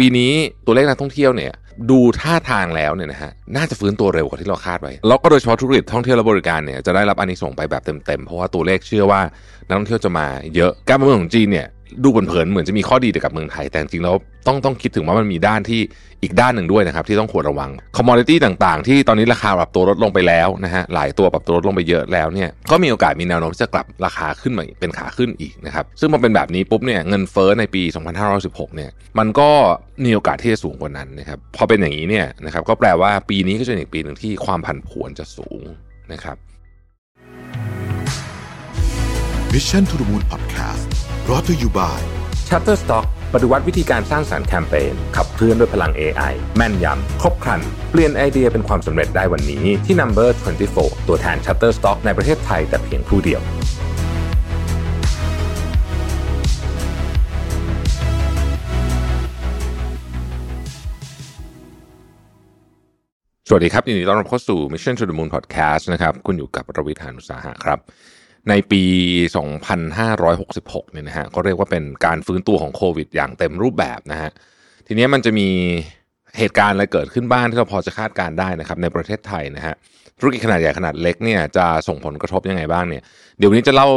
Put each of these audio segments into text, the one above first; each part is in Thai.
ปีนี้ตัวเลขนักท่องเที่ยวเนี่ยดูท่าทางแล้วเนี่ยนะฮะน่าจะฟื้นตัวเร็วกว่าที่เราคาดไว้แล้วก็โดยเฉพาะธุรกิจท่องเที่ยวและบริการเนี่ยจะได้รับอันนี้ส่งไปแบบเต็มๆเพราะว่าตัวเลขเชื่อว่านักท่องเที่ยวจะมาเยอะการเมืองของจีนเนี่ย ดูเผินๆเหมือนจะมีข้อดีแต่กับเมืองไทย แต่จริงแล้วต้องต้องคิดถึงว่ามันมีด้านที่อีกด้านหนึ่งด้วยนะครับ ที่ต้องควรระวังคอมมอดิตี้ต่างๆ ที่ตอนนี้ราคาปรับตัวลดลงไปแล้วนะฮะหลายตัวปรับตัวลดลงไปเยอะแล้วเนี่ยก็มีโอกาสมีแนวโน้มที่จะกลับราคาขึ้นมาเป็นขาขึ้นอีกนะครับซึ่งพอเป็นแบบนี้ปุ๊บเนี่ยเงินเฟ้อในปี 2516เนี่ยมันก็มีโอกาสที่จะสูงกว่านั้นนะครับพอเป็นอย่างนี้เนี่ยนะครับก็แปลว่าปีนี้ก็จะเป็นอีกปีหนึ่งที่ความผันผวนจะสูงนะครับ Mission to the Moon Podcast brought to you by Shutterstock ปฏิวัติวิธีการสร้างสารรค์แคมเปญขับเคลื่อนด้วยพลัง AI แม่นยำ ครบครัน เปลี่ยนไอเดียเป็นความสำเร็จได้วันนี้ที่ Number 24 ตัวแทน Shutterstock ในประเทศไทยแต่เพียงผู้เดียวสวัสดีครับยินดีต้อนรับเข้าสู่ Mission to the Moon Podcast นะครับ คุณอยู่กับรวิธานุสาหะครับ ในปี 2566 เนี่ยนะฮะก็เรียกว่าเป็นการฟื้นตัวของโควิด อย่างเต็มรูปแบบนะฮะ ทีนี้มันจะมีเหตุการณ์อะไรเกิดขึ้นบ้างที่เราพอจะคาดการได้นะครับในประเทศไทยนะฮะธุรกิจขนาดใหญ่ขนาดเล็กเนี่ยจะส่งผลกระทบยังไงบ้างเนี่ย เดี๋ยวนี้จะเล่า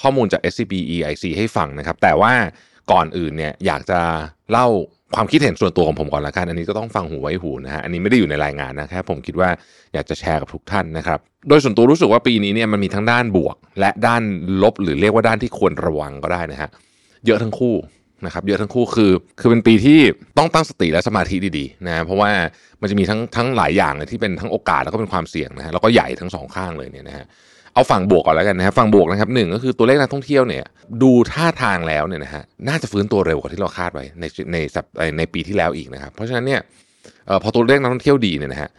ข้อมูลจาก SCB EIC ให้ฟังนะครับ แต่ว่า ก่อนอื่นเนี่ยอยากจะเล่าความคิดเห็นส่วนตัวของผมก่อนละกัน อันนี้ก็ต้องฟังหูไว้หูนะฮะ อันนี้ไม่ได้อยู่ในรายงานนะครับผมคิดว่าอยากจะแชร์กับทุกท่านนะครับ โดยส่วนตัวรู้สึกว่าปีนี้เนี่ยมันมีทั้งด้านบวก และด้านลบหรือเรียกว่าด้านที่ควรระวังก็ได้นะฮะ เยอะทั้งคู่นะครับ เยอะทั้งคู่คือ คือเป็นปีที่ต้องตั้งสติและสมาธิดีๆนะ เพราะว่ามันจะมีทั้งทั้งหลายอย่างเลยที่เป็นทั้งโอกาสแล้วก็เป็นความเสี่ยงนะฮะ แล้วก็ใหญ่ทั้งสองข้างเลยเนี่ยนะฮะ เอาฝั่งบวกก่อนแล้วกันนะครับฝั่งบวกนะครับหนึ่งก็คือตัวเลขนักท่องเที่ยวเนี่ยดูท่าทางแล้วเนี่ยนะฮะน่าจะฟื้นตัวเร็วกว่าที่เราคาดไว้ในในสัปในปีที่แล้วอีกนะครับเพราะฉะนั้นเนี่ยออพอตัวเลขนักท่องเที่ยวดีเนี่ยนะฮะ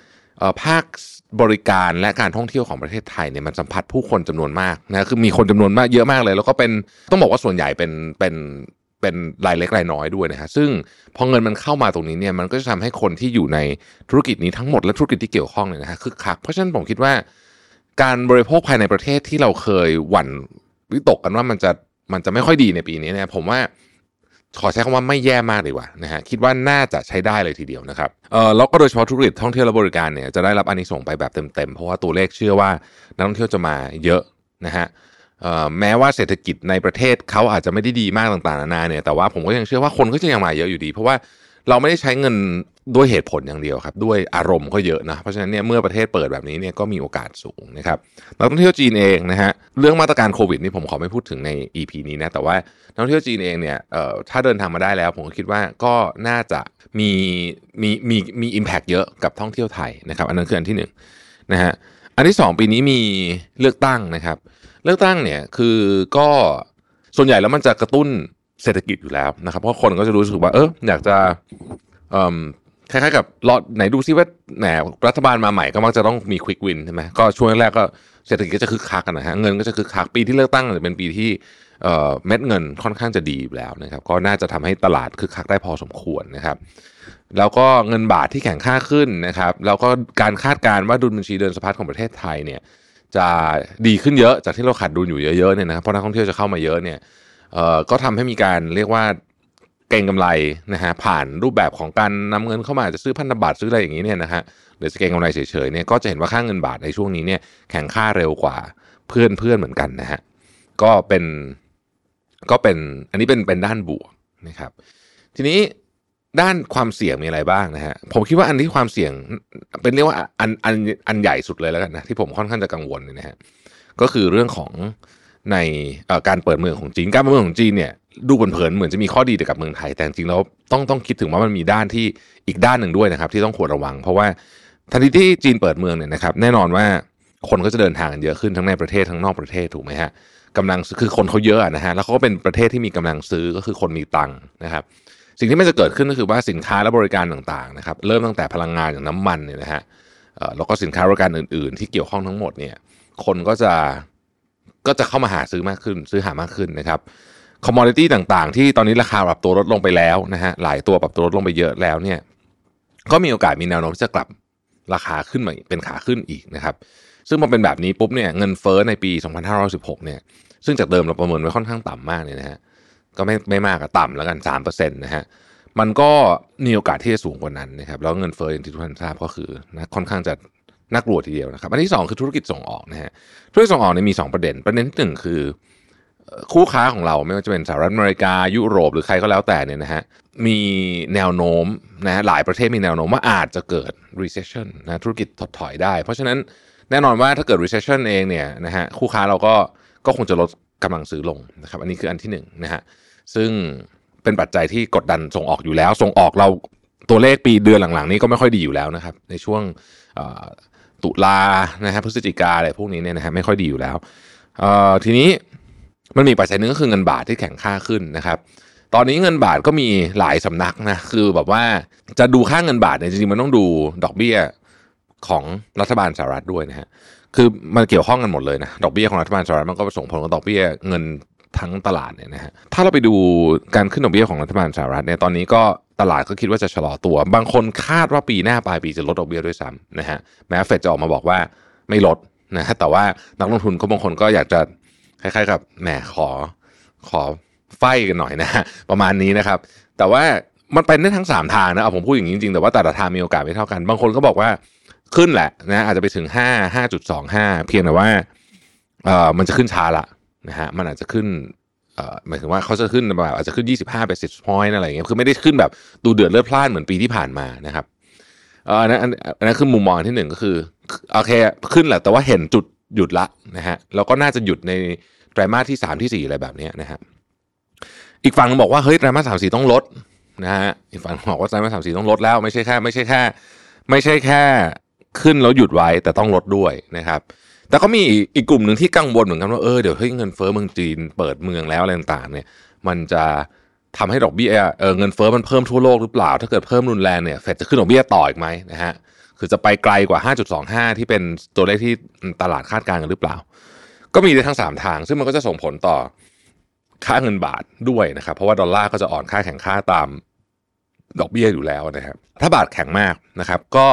ภาคบริการและการท่องเที่ยวของประเทศไทยเนี่ยมันสัมผัสผู้คนจำนวนมากนะคือมีคนจำนวนมากเยอะมากเลย แล้วก็เป็นต้องบอกว่าส่วนใหญ่เป็นเป็นเป็นรายเล็กรายน้อยด้วยนะฮะซึ่งพอเงินมันเข้ามาตรงนี้เนี่ยมันก็จะทำให้คนที่อยู่ในธุรกิจนี้ทั้งหมดและธุรกิจที่เกี่ยวข้องเนี่ยนะฮะคึกคักเพราะฉะนั้นผมคิดว่า การบริโภคภายในประเทศที่เราเคยหวั่นวิตกกันว่ามันจะมันจะไม่ค่อยดีในปีนี้เนี่ยผมว่าขอใช้คำว่าไม่แย่มากดีกว่านะฮะคิดว่าน่าจะใช้ได้เลยทีเดียวนะครับเออแล้วก็โดยเฉพาะธุรกิจท่องเที่ยวและบริการเนี่ยจะได้รับอานิสงส์ไปแบบเต็มๆเพราะว่าตัวเลขเชื่อว่านักท่องเที่ยวจะมาเยอะนะฮะเออแม้ว่าเศรษฐกิจในประเทศเขาอาจจะไม่ได้ดีมากต่างๆนานาเนี่ยแต่ว่าผมก็ยังเชื่อว่าคนก็จะยังมาเยอะอยู่ดี เพราะว่า เราไม่ได้ใช้เงินด้วยเหตุผลอย่างเดียวครับ ด้วยอารมณ์ก็เยอะนะ เพราะฉะนั้นเนี่ยเมื่อประเทศเปิดแบบนี้เนี่ยก็มีโอกาสสูงนะครับนักท่องเที่ยวจีนเองนะฮะเรื่องมาตรการโควิดนี่ผมขอไม่พูดถึงใน EP นี้นะแต่ว่านักท่องเที่ยวจีนเองเนี่ยเอ่อถ้าเดินทางมาได้แล้ว ผมก็คิดว่าก็น่าจะมีมีมีมีอิมแพกเยอะกับท่องเที่ยวไทยนะครับ อันนั้นคืออันที่หนึ่งนะฮะอันที่สองปีนี้มีเลือกตั้งนะครับ เลือกตั้งเนี่ยคือก็ส่วนใหญ่แล้วมันจะกระตุ้น เศรษฐกิจอยู่แล้วนะครับ เพราะคนก็จะรู้สึกว่าเอออยากจะคล้ายๆกับรอดไหนดูซิว่าแหมรัฐบาลมาใหม่ก็มักจะต้องมีควิกวินใช่ไหมก็ช่วงแรกก็เศรษฐกิจก็จะคึกคักกันนะฮะเงินก็จะคึกคักปีที่เลือกตั้งจะเป็นปีที่เอ่อเม็ดเงินค่อนข้างจะดีอยู่แล้วนะครับก็น่าจะทำให้ตลาดคึกคักได้พอสมควรนะครับ แล้วก็เงินบาทที่แข็งค่าขึ้นนะครับแล้วก็การคาดการณ์ว่าดุลบัญชีเดินสะพัดของประเทศไทยเนี่ยจะดีขึ้นเยอะจากที่เราขาดดุลอยู่เยอะๆเนี่ยนะครับเพราะนักท่องเที่ยวจะเข้ามาเยอะเนี่ย ก็ทำให้มีการเรียกว่าเก่งกำไรนะฮะผ่านรูปแบบของการนำเงินเข้ามาจะซื้อพันธบัตรซื้ออะไรอย่างนี้เนี่ยนะฮะหรือจะเก่งกำไรเฉยๆเนี่ยก็จะเห็นว่าค่าเงินบาทในช่วงนี้เนี่ยแข็งค่าเร็วกว่าเพื่อนเพื่อนเหมือนกันนะฮะก็เป็นก็เป็นอันนี้เป็นเป็นด้านบวกนะครับ ทีนี้ด้านความเสี่ยงมีอะไรบ้างนะฮะผมคิดว่าอันที่ความเสี่ยงเป็นเรียกว่าอันอันอันใหญ่สุดเลยแล้วกันนะที่ผมค่อนข้างจะกังวลเนี่ยนะฮะก็คือเรื่องของ ในการเปิดเมืองของจีน การเปิดเมืองของจีนเนี่ยดูเผินๆเหมือนจะมีข้อดีแต่กับเมืองไทย แต่จริงแล้วต้องต้องคิดถึงว่ามันมีด้านที่อีกด้านหนึ่งด้วยนะครับ ที่ต้องควรระวัง เพราะว่าทันทีที่จีนเปิดเมืองเนี่ยนะครับ แน่นอนว่าคนก็จะเดินทางกันเยอะขึ้นทั้งในประเทศทั้งนอกประเทศถูกไหมฮะกำลังคือคนเขาเยอะนะฮะแล้วเขาก็เป็นประเทศที่มีกำลังซื้อก็คือคนมีตังค์นะครับ สิ่งที่มันจะเกิดขึ้นก็คือว่าสินค้าและบริการต่างๆนะครับ เริ่มตั้งแต่พลังงานอย่างน้ำมันเนี่ยนะฮะแล้วก็สินค้าบริการอื่น ๆ ที่เกี่ยวข้องทั้งหมดเนี่ยคนก็จะ ก็จะเข้ามาหาซื้อมากขึ้น ซื้อหามากขึ้นนะครับคอมมอดิตี้ต่างๆ ที่ตอนนี้ราคาปรับตัวลดลงไปแล้วนะฮะหลายตัวปรับตัวลดลงไปเยอะแล้วเนี่ยก็มีโอกาสมีแนวโน้มที่จะกลับราคาขึ้นมาเป็นขาขึ้นอีกนะครับ ซึ่งพอเป็นแบบนี้ปุ๊บเนี่ยเงินเฟ้อในปี 2516เนี่ยซึ่งจากเดิมเราประเมินไว้ค่อนข้างต่ำมากเนี่ยนะฮะก็ไม่ไม่มากอะต่ำแล้วกัน3%นะฮะมันก็มีโอกาสที่จะสูงกว่านั้นนะครับแล้วเงินเฟ้ออย่างที่ทุกท่านทราบก็คือนะค่อนข้างจะ น่ากลัวทีเดียวนะครับ อันที่ 2 คือธุรกิจส่งออกนะฮะธุรกิจส่งออกเนี่ยมี 2 ประเด็น ประเด็นที่หนึ่งคือคู่ค้าของเราไม่ว่าจะเป็นสหรัฐอเมริกายุโรปหรือใครก็แล้วแต่เนี่ยนะฮะมีแนวโน้มนะหลายประเทศมีแนวโน้มว่าอาจจะเกิด recession นะธุรกิจถดถอยได้ เพราะฉะนั้นแน่นอนว่าถ้าเกิด recession เองเนี่ยนะฮะคู่ค้าเราก็ก็คงจะลดกำลังซื้อลงนะครับอันนี้คืออันที่หนึ่งนะฮะซึ่งเป็นปัจจัยที่กดดันส่งออกอยู่แล้ว ส่งออกเราตัวเลขปีเดือนหลังๆ นี้ก็ไม่ค่อยดีอยู่แล้วนะครับในช่วง ตุลานะฮะพฤศจิกาอะไรพวกนี้เนี่ยนะฮะไม่ค่อยดีอยู่แล้วทีนี้มันมีปัจจัยนึงก็คือเงินบาทที่แข็งค่าขึ้นนะครับ ตอนนี้เงินบาทก็มีหลายสำนักนะคือแบบว่าจะดูค่าเงินบาทเนี่ยจริงๆมันต้องดูดอกเบี้ยของรัฐบาลสหรัฐด้วยนะฮะคือมันเกี่ยวข้องกันหมดเลยนะดอกเบี้ยของรัฐบาลสหรัฐมันก็ส่งผลกับดอกเบี้ยเงิน ทั้งตลาดเนี่ยนะฮะถ้าเราไปดูการขึ้นดอกเบี้ยของรัฐบาลสหรัฐเนี่ยตอนนี้ก็ตลาดก็คิดว่าจะชะลอตัว บางคนคาดว่าปีหน้าปลายปีจะลดดอกเบี้ยด้วยซ้ำนะฮะแม้เฟดจะออกมาบอกว่าไม่ลดนะฮะแต่ว่านักลงทุนก็บางคนก็อยากจะคล้ายๆกับแหมขอขอไฟกันหน่อยนะฮะประมาณนี้นะครับ แต่ว่ามันไปได้ทั้ง 3 ทางนะเอาผมพูดอย่างนี้จริงๆ แต่ว่าแต่ละทางมีโอกาสไม่เท่ากัน บางคนก็บอกว่าขึ้นแหละนะอาจจะไปถึง 5 5.25 เพียงแต่ว่าเอ่อมันจะขึ้นช้าละ นะฮะมันอาจจะขึ้นเอ่อหมายถึงว่าเขาจะขึ้นแบบอาจจะขึ้น 25 basis point อะไรอย่างเงี้ยคือไม่ได้ขึ้นแบบดูเดือดเลือดพล่านเหมือนปีที่ผ่านมานะครับเออนั้นอันนั้นคือมุมมองที่หนึ่งก็คือโอเคขึ้นแหละแต่ว่าเห็นจุดหยุดละนะฮะแล้วก็น่าจะหยุดในไตรมาสที่สามที่สี่อะไรแบบนี้นะฮะอีกฝั่งบอกว่าเฮ้ยไตรมาสสามสี่ต้องลดนะฮะอีกฝั่งบอกว่าไตรมาสสามสี่ต้องลดแล้วไม่ใช่แค่ไม่ใช่แค่ ไม่ใช่แค่ขึ้นแล้วหยุดไว้แต่ต้องลดด้วยนะครับ แต่ก็มีอีกกลุ่มหนึ่งที่กังวลเหมือนกันว่าเออเดี๋ยวเฮ้ยเงินเฟ้อเมืองจีนเปิดเมืองแล้วอะไรต่างๆเนี่ย มันจะทำให้ดอกเบี้ยเออเงินเฟ้อมันเพิ่มทั่วโลกหรือเปล่า ถ้าเกิดเพิ่มรุนแรงเนี่ยเฟดจะขึ้นดอกเบี้ยต่ออีกไหมนะฮะคือจะไปไกลกว่า 5.25 ที่เป็นตัวเลขที่ตลาดคาดการณ์กันหรือเปล่า ก็มีได้ทั้ง 3 ทาง ซึ่งมันก็จะส่งผลต่อค่าเงินบาทด้วยนะครับ เพราะว่าดอลลาร์ก็จะอ่อนค่าแข่งค่าตามดอกเบี้ยอยู่แล้วนะครับ ถ้าบาทแข็งมากนะครับ ก็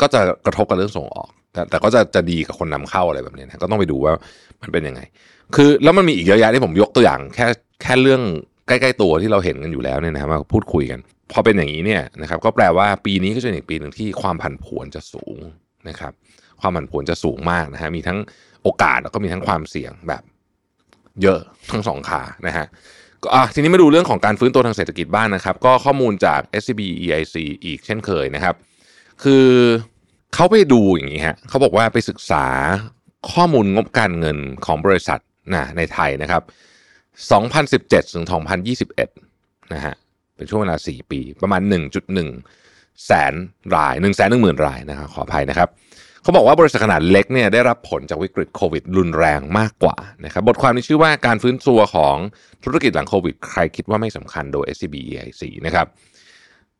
ก็จะกระทบกับเรื่องส่งออก แต่แต่ก็จะจะดีกับคนนำเข้าอะไรแบบนี้นะก็ต้องไปดูว่ามันเป็นยังไง คือแล้วมันมีอีกเยอะแยะที่ผมยกตัวอย่าง แค่แค่เรื่องใกล้ ๆ ตัวที่เราเห็นกันอยู่แล้วเนี่ยนะครับมาพูดคุยกัน พอเป็นอย่างนี้เนี่ยนะครับ ก็แปลว่าปีนี้ก็จะเป็นอีกปีหนึ่งที่ความผันผวนจะสูงนะครับ ความผันผวนจะสูงมากนะฮะมีทั้งโอกาสแล้วก็มีทั้งความเสี่ยงแบบเยอะทั้งสองขานะฮะก็อะทีนี้มาดูเรื่องของการฟื้นตัวทางเศรษฐกิจบ้างนนะครับ ก็ข้อมูลจาก SCB EIC อีกเช่นเคยนะครับ คือ เขาไปดูอย่างนี้ฮะเขาบอกว่าไปศึกษาข้อมูลงบการเงินของบริษัทนะในไทยนะครับ 2017 ถึง 2021 นะฮะ เป็นช่วงเวลา 4 ปี ประมาณ 1.1 แสนราย 1 1 0 0 0 0 รายนะครับขออภัยนะครับ เขาบอกว่าบริษัทขนาดเล็กเนี่ยได้รับผลจากวิกฤตโควิด รุนแรงมากกว่านะครับ บทความนี้ชื่อว่าการฟื้นตัวของธุรกิจหลังโควิด ใครคิดว่าไม่สำคัญโดย SCB EIC นะครับ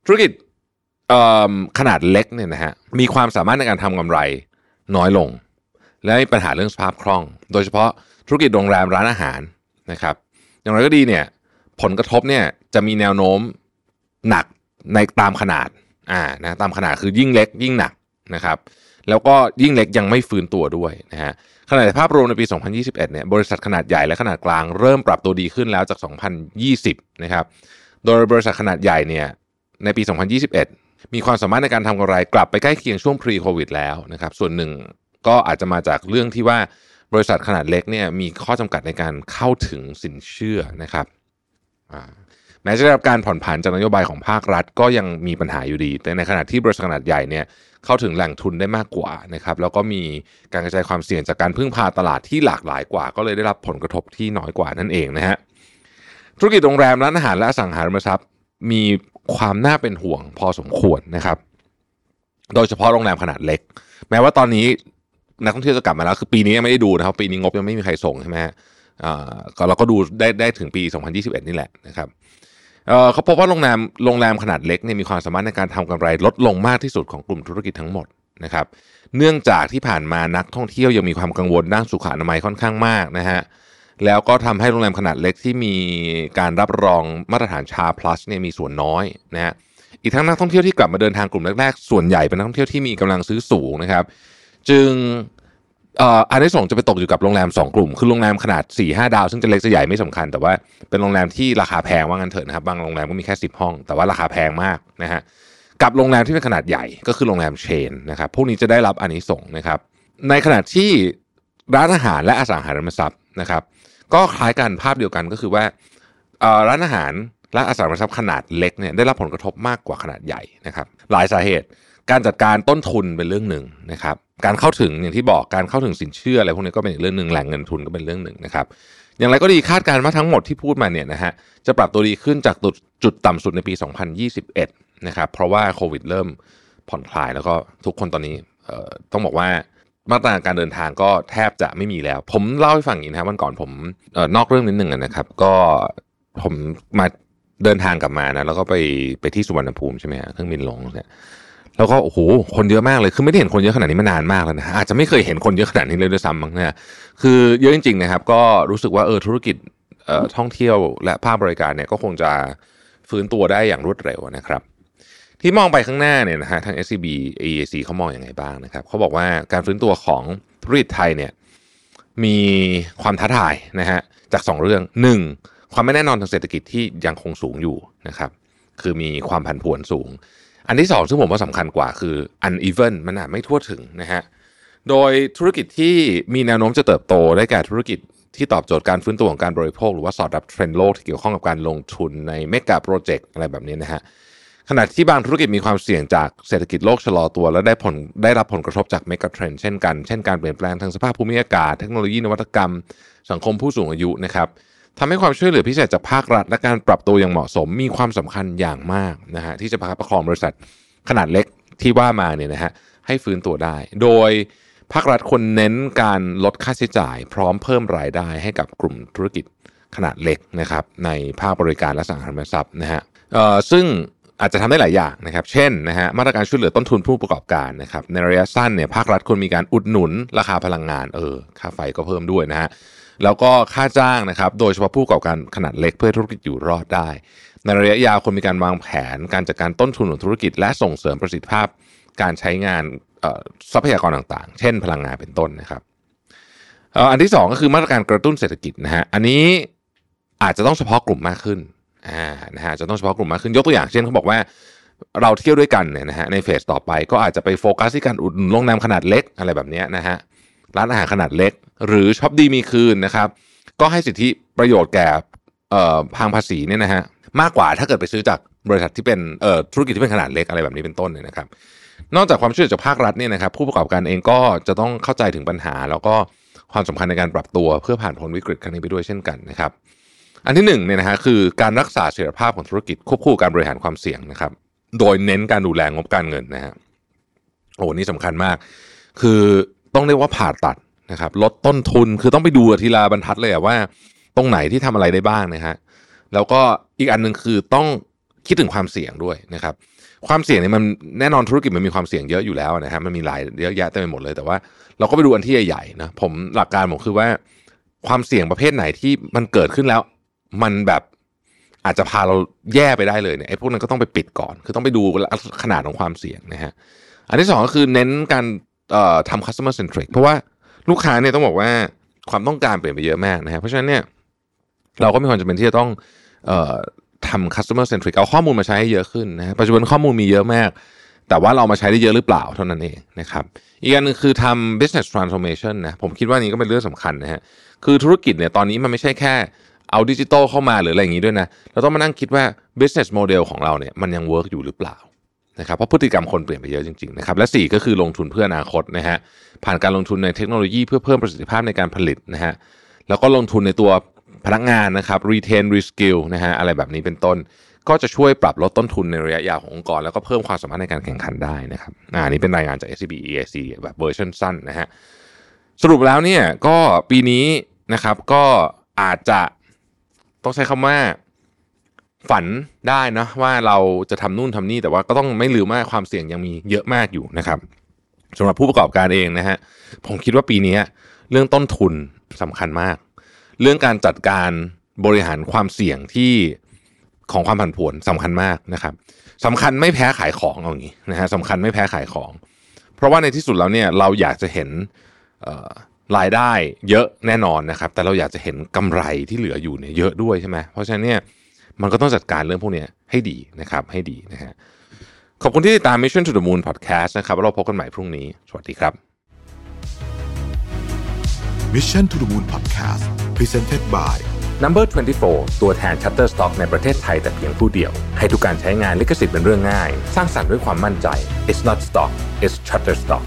ธุรกิจ ขนาดเล็กเนี่ยนะฮะมีความสามารถในการทำกำไรน้อยลง และมีปัญหาเรื่องสภาพคล่อง โดยเฉพาะธุรกิจโรงแรมร้านอาหารนะครับ อย่างไรก็ดีเนี่ยผลกระทบเนี่ยจะมีแนวโน้มหนักในตามขนาดอ่านะตามขนาดคือยิ่งเล็กยิ่งหนักนะครับแล้วก็ยิ่งเล็กยังไม่ฟื้นตัวด้วยนะฮะขณะภาพรวมในปี 2021 เนี่ยบริษัทขนาดใหญ่และขนาดกลางเริ่มปรับตัวดีขึ้นแล้วจาก 2020 นะครับ โดยบริษัทขนาดใหญ่เนี่ยในปี 2021 มีความสามารถในการทำกำไรกลับไปใกล้เคียงช่วง pre covid แล้วนะครับ ส่วนหนึ่งก็อาจจะมาจากเรื่องที่ว่าบริษัทขนาดเล็กเนี่ยมีข้อจำกัดในการเข้าถึงสินเชื่อนะครับแม้จะได้รับการผ่อนผันจากนโยบายของภาครัฐก็ยังมีปัญหาอยู่ดี แต่ในขณะที่บริษัทขนาดใหญ่เนี่ยเข้าถึงแหล่งทุนได้มากกว่านะครับแล้วก็มีการกระจายความเสี่ยงจากการพึ่งพาตลาดที่หลากหลายกว่า ก็เลยได้รับผลกระทบที่น้อยกว่านั่นเองนะฮะธุรกิจโรงแรมร้านอาหารและสังหาริมทรัพย์มี ความน่าเป็นห่วงพอสมควรนะครับ โดยเฉพาะโรงแรมขนาดเล็ก แม้ว่าตอนนี้นักท่องเที่ยวจะกลับมาแล้ว คือปีนี้ยังไม่ได้ดูนะครับ ปีนี้งบยังไม่มีใครส่งใช่ไหมฮะก็เราก็ดูได้ได้ถึงปี 2021 นี่แหละนะครับเขาพบว่าโรงแรมโรงแรมขนาดเล็กเนี่ยมีความสามารถในการทำกำไรลดลงมากที่สุดของกลุ่มธุรกิจทั้งหมดนะครับ เนื่องจากที่ผ่านมานักท่องเที่ยวยังมีความกังวลด้านสุขอนามัยค่อนข้างมากนะฮะ แล้วก็ทำให้โรงแรมขนาดเล็กที่มีการรับรองมาตรฐานชา plus เนี่ยมีส่วนน้อยนะฮะอีกทั้งนักท่องเที่ยวที่กลับมาเดินทางกลุ่มแรกๆ ส่วนใหญ่เป็นนักท่องเที่ยวที่มีกำลังซื้อสูงนะครับ จึงอันที่สองจะไปตกอยู่กับโรงแรม 2 กลุ่ม คือโรงแรมขนาด4 5ดาว ซึ่งจะเล็กจะใหญ่ไม่สำคัญ แต่ว่าเป็นโรงแรมที่ราคาแพงว่างั้นเถอะนะครับ บางโรงแรมก็มีแค่ 10 ห้อง แต่ว่าราคาแพงมากนะฮะ กับโรงแรมที่เป็นขนาดใหญ่ก็คือโรงแรมเชนนะครับ พวกนี้จะได้รับอันนี้ส่งนะครับ ในขณะที่ร้านอาหารและอสังหาริมทรัพย์นะครับ ก็คล้ายกันภาพเดียวกันก็คือว่าร้านอาหารและอสังหาริมทรัพย์ขนาดเล็กเนี่ยได้รับผลกระทบมากกว่าขนาดใหญ่นะครับ หลายสาเหตุ การจัดการต้นทุนเป็นเรื่องหนึ่งนะครับ การเข้าถึงอย่างที่บอกการเข้าถึงสินเชื่ออะไรพวกนี้ก็เป็นอีกเรื่องหนึ่งแหล่งเงินทุนก็เป็นเรื่องหนึ่งนะครับ อย่างไรก็ดีคาดการณ์ว่าทั้งหมดที่พูดมาเนี่ยนะฮะจะปรับตัวดีขึ้นจากจุดต่ำสุดในปี 2021 นะครับเพราะว่าโควิดเริ่มผ่อนคลายแล้วก็ทุกคนตอนนี้ต้องบอกว่า มาตรการการเดินทางก็แทบจะไม่มีแล้ว ผมเล่าให้ฟังอย่างนี้นะครับวันก่อนผมออนอกเรื่องนิดหนึ่งนะครับ ก็ผมมาเดินทางกลับมานะแล้วก็ไปไปที่สุวรรณภูมิใช่ไหมฮะเครื่องบินลงเนี่ยแล้วก็โอ้โหคนเยอะมากเลยคือไม่ได้เห็นคนเยอะขนาดนี้มานานมากแล้วนะอาจจะไม่เคยเห็นคนเยอะขนาดนี้เลยด้วยซ้ำมั้งเนี่ยคือเยอะจริงๆนะครับ ก็รู้สึกว่าเออธุรกิจท่องเที่ยวและภาคบริการเนี่ยก็คงจะฟื้นตัวได้อย่างรวดเร็วนะครับ ที่มองไปข้างหน้าเนี่ยนะฮะทาง SCB AAC เขามองอย่างไงบ้างนะครับเขาบอกว่าการฟื้นตัวของธุรกิจไทยเนี่ยมีความท้าทายนะฮะจาก 2 เรื่อง 1. ความไม่แน่นอนทางเศรษฐกิจที่ยังคงสูงอยู่นะครับคือมีความผันผวนสูง อันที่ 2 ซึ่งผมว่าสำคัญกว่าคือ uneven มันอาจไม่ทั่วถึงนะฮะโดยธุรกิจที่มีแนวโน้มจะเติบโตได้แก่ธุรกิจที่ตอบโจทย์การฟื้นตัวของการบริโภค หรือว่าสอดรับเทรนด์โลกที่เกี่ยวข้องกับการลงทุนในเมกะโปรเจกต์อะไรแบบนี้นะฮะ ขณะที่บางธุรกิจมีความเสี่ยงจากเศรษฐกิจโลกชะลอตัว และได้ผลได้รับผลกระทบจากเมกะเทรนด์เช่นกัน เช่นการเปลี่ยนแปลงทางสภาพภูมิอากาศ เทคโนโลยีนวัตกรรม สังคมผู้สูงอายุนะครับทำให้ความช่วยเหลือพิเศษจากภาครัฐ และการปรับตัวอย่างเหมาะสมมีความสำคัญอย่างมากนะฮะที่จะประคับประคองบริษัทขนาดเล็กที่ว่ามาเนี่ยนะฮะให้ฟื้นตัวได้ โดยภาครัฐควรเน้นการลดค่าใช้จ่าย พร้อมเพิ่มรายได้ให้กับกลุ่มธุรกิจขนาดเล็กนะครับในภาคบริการและสังหาริมทรัพย์นะฮะซึ่ง อาจจะทำได้หลายอย่างนะครับ เช่นนะฮะมาตรการช่วยเหลือต้นทุนผู้ประกอบการนะครับในระยะสั้นเนี่ยภาครัฐควรมีการอุดหนุนราคาพลังงานเออค่าไฟก็เพิ่มด้วยนะฮะแล้วก็ค่าจ้างนะครับโดยเฉพาะผู้ประกอบการขนาดเล็กเพื่อธุรกิจอยู่รอดได้ ในระยะยาวควรมีการวางแผน การจัดการต้นทุนของธุรกิจ และส่งเสริมประสิทธิภาพ การใช้งานทรัพยากรต่างๆ เช่น พลังงานเป็นต้นนะครับอันที่ 2 ก็คือมาตรการกระตุ้นเศรษฐกิจนะฮะอันนี้อาจจะต้องเฉพาะกลุ่มมากขึ้น อ่านะฮะจะต้องเฉพาะกลุ่มมากขึ้นยกตัวอย่างเช่นเขาบอกว่าเราเที่ยวด้วยกันเนี่ยนะฮะในเฟสต่อไปก็อาจจะไปโฟกัสที่การอุดหนุนโรงแรมขนาดเล็กอะไรแบบนี้นะฮะร้านอาหารขนาดเล็ก หรือช็อปดีมีคืนนะครับก็ให้สิทธิประโยชน์แก่เอ่อทางภาษีเนี่ยนะฮะมากกว่าถ้าเกิดไปซื้อจากบริษัทที่เป็นเอ่อธุรกิจที่เป็นขนาดเล็กอะไรแบบนี้เป็นต้นเนี่ยนะครับ นอกจากความช่วยเหลือจากภาครัฐเนี่ยนะครับ ผู้ประกอบการเองก็จะต้องเข้าใจถึงปัญหา แล้วก็ความสำคัญในการปรับตัวเพื่อผ่านพ้นวิกฤตครั้งนี้ไปด้วยเช่นกันนะครับ อันที่หนึ่งเนี่ยนะฮะคือการรักษาเสถียรภาพของธุรกิจควบคู่การบริหารความเสี่ยงนะครับ โดยเน้นการดูแลงบการเงินนะฮะโอ้นี่สำคัญมาก คือต้องเรียกว่าผ่าตัดนะครับ ลดต้นทุนคือต้องไปดูทีละบรรทัดเลยว่าตรงไหนที่ทำอะไรได้บ้างนะฮะแล้วก็อีกอันหนึ่งคือต้องคิดถึงความเสี่ยงด้วยนะครับ ความเสี่ยงเนี่ยมันแน่นอนธุรกิจมันมีความเสี่ยงเยอะอยู่แล้วนะฮะมันมีหลายเยอะแยะเต็มไปหมดเลยแต่ว่า เราก็ไปดูอันที่ใหญ่ๆนะผมหลักการผมคือว่าความเสี่ยงประเภทไหนที่มันเกิดขึ้นแล้ว มันแบบอาจจะพาเราแย่ไปได้เลยเนี่ยไอ้พวกนั้นก็ต้องไปปิดก่อน คือต้องไปดูขนาดของความเสี่ยงนะฮะอันที่สองก็คือเน้นการทำ customer centric เพราะว่าลูกค้าเนี่ยต้องบอกว่าความต้องการเปลี่ยนไปเยอะมากนะฮะเพราะฉะนั้นเนี่ยเราก็มีความจำเป็นที่จะต้องออทำ customer centric เอาข้อมูลมาใช้ให้เยอะขึ้นนะปัจจุบันข้อมูลมีเยอะมาก แต่ว่าเรามาใช้ได้เยอะหรือเปล่าเท่านั้นเองนะครับอีกอันหนึ่งคือทำ business transformation นะผมคิดว่านี้ก็เป็นเรื่องสำคัญนะฮะคือธุรกิจเนี่ยตอนนี้มันไม่ใช่แค่ เอาดิจิตอลเข้ามาหรืออะไรอย่างนี้ด้วยนะเราต้องมานั่งคิดว่า business model ของเราเนี่ยมันยัง work อยู่หรือเปล่านะครับเพราะพฤติกรรมคนเปลี่ยนไปเยอะจริงๆนะครับและ 4 ก็คือลงทุนเพื่ออนาคตนะฮะผ่านการลงทุนในเทคโนโลยีเพื่อเพิ่มประสิทธิภาพในการผลิตนะฮะแล้วก็ลงทุนในตัวพนักงานนะครับ retrain reskill นะฮะอะไรแบบนี้เป็นต้น ก็จะช่วยปรับลดต้นทุนในระยะยาวขององค์กร แล้วก็เพิ่มความสามารถในการแข่งขันได้นะครับอ่านี้เป็นรายงานจาก SCB EAC แบบเวอร์ชันสั้นนะฮะสรุปแล้วเนี่ยก็ปีนี้นะครับก็อาจจะ ต้องใช้คำว่าฝันได้นะว่าเราจะทำนู่นทำนี่แต่ว่าก็ต้องไม่ลืมว่าความเสี่ยงยังมีเยอะมากอยู่นะครับสำหรับผู้ประกอบการเองนะฮะผมคิดว่าปีนี้เรื่องต้นทุนสำคัญมาก เรื่องการจัดการบริหารความเสี่ยงที่ของความผันผวนสำคัญมากนะครับสำคัญไม่แพ้ขายของเอาอย่างนี้นะฮะสำคัญไม่แพ้ขายของ เพราะว่าในที่สุดแล้วเนี่ยเราอยากจะเห็นเรายได้เยอะแน่นอนนะครับ แต่เราอยากจะเห็นกำไรที่เหลืออยู่เนี่ยเยอะด้วยใช่ไหมเพราะฉะนั้นเนี่ยมันก็ต้องจัดการเรื่องพวกเนี้ยให้ดีนะครับให้ดีนะฮะขอบคุณที่ติดตาม Mission to the Moon Podcast นะครับแล้วเราพบกันใหม่พรุ่งนี้ สวัสดีครับ Mission to the Moon Podcast Presented by Number 24 ตัวแทน Shutterstock ในประเทศไทยแต่เพียงผู้เดียว ให้ทุกการใช้งานลิขสิทธิ์เป็นเรื่องง่าย สร้างสรรค์ด้วยความมั่นใจ It's not stock it's Shutterstock